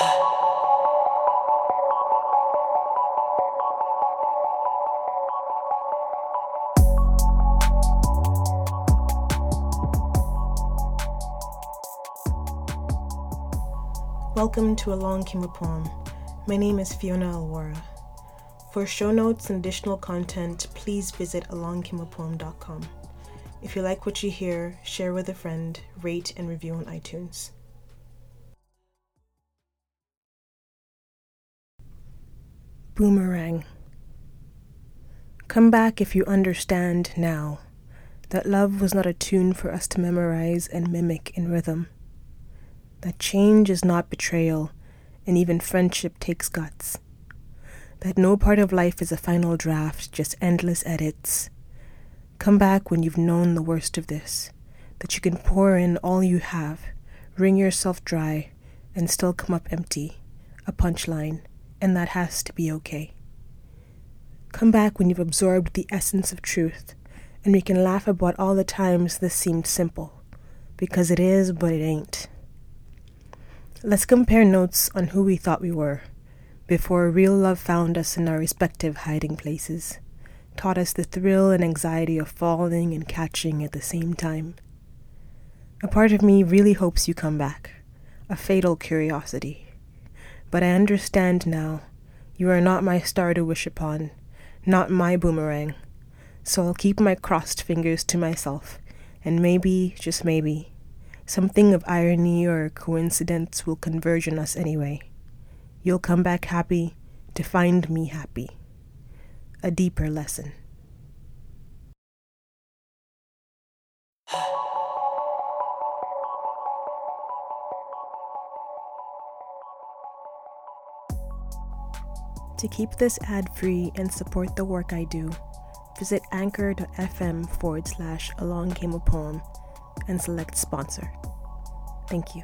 Welcome to Along Came a Poem. My name is Fiona Alwara. For show notes and additional content, please visit alongcameapoem.com. If you like what you hear, share with a friend, rate and review on iTunes. Boomerang. Come back if you understand now that love was not a tune for us to memorize and mimic in rhythm that change is not betrayal, and even friendship takes guts. That no part of life is a final draft, just endless edits. Come back when you've known the worst of this, that you can pour in all you have, wring yourself dry, and still come up empty, a punchline, and that has to be okay. Come back when you've absorbed the essence of truth, and we can laugh about all the times this seemed simple, because it is, but it ain't. Let's compare notes on who we thought we were before real love found us in our respective hiding places, taught us the thrill and anxiety of falling and catching at the same time. A part of me really hopes you come back, a fatal curiosity. But I understand now you are not my star to wish upon, not my boomerang. So I'll keep my crossed fingers to myself, and maybe, just maybe, Something of irony or coincidence will converge on us anyway. You'll come back happy to find me happy. A deeper lesson. To keep this ad free and support the work I do, visit anchor.fm forward slash along came a poem and select sponsor. Thank you.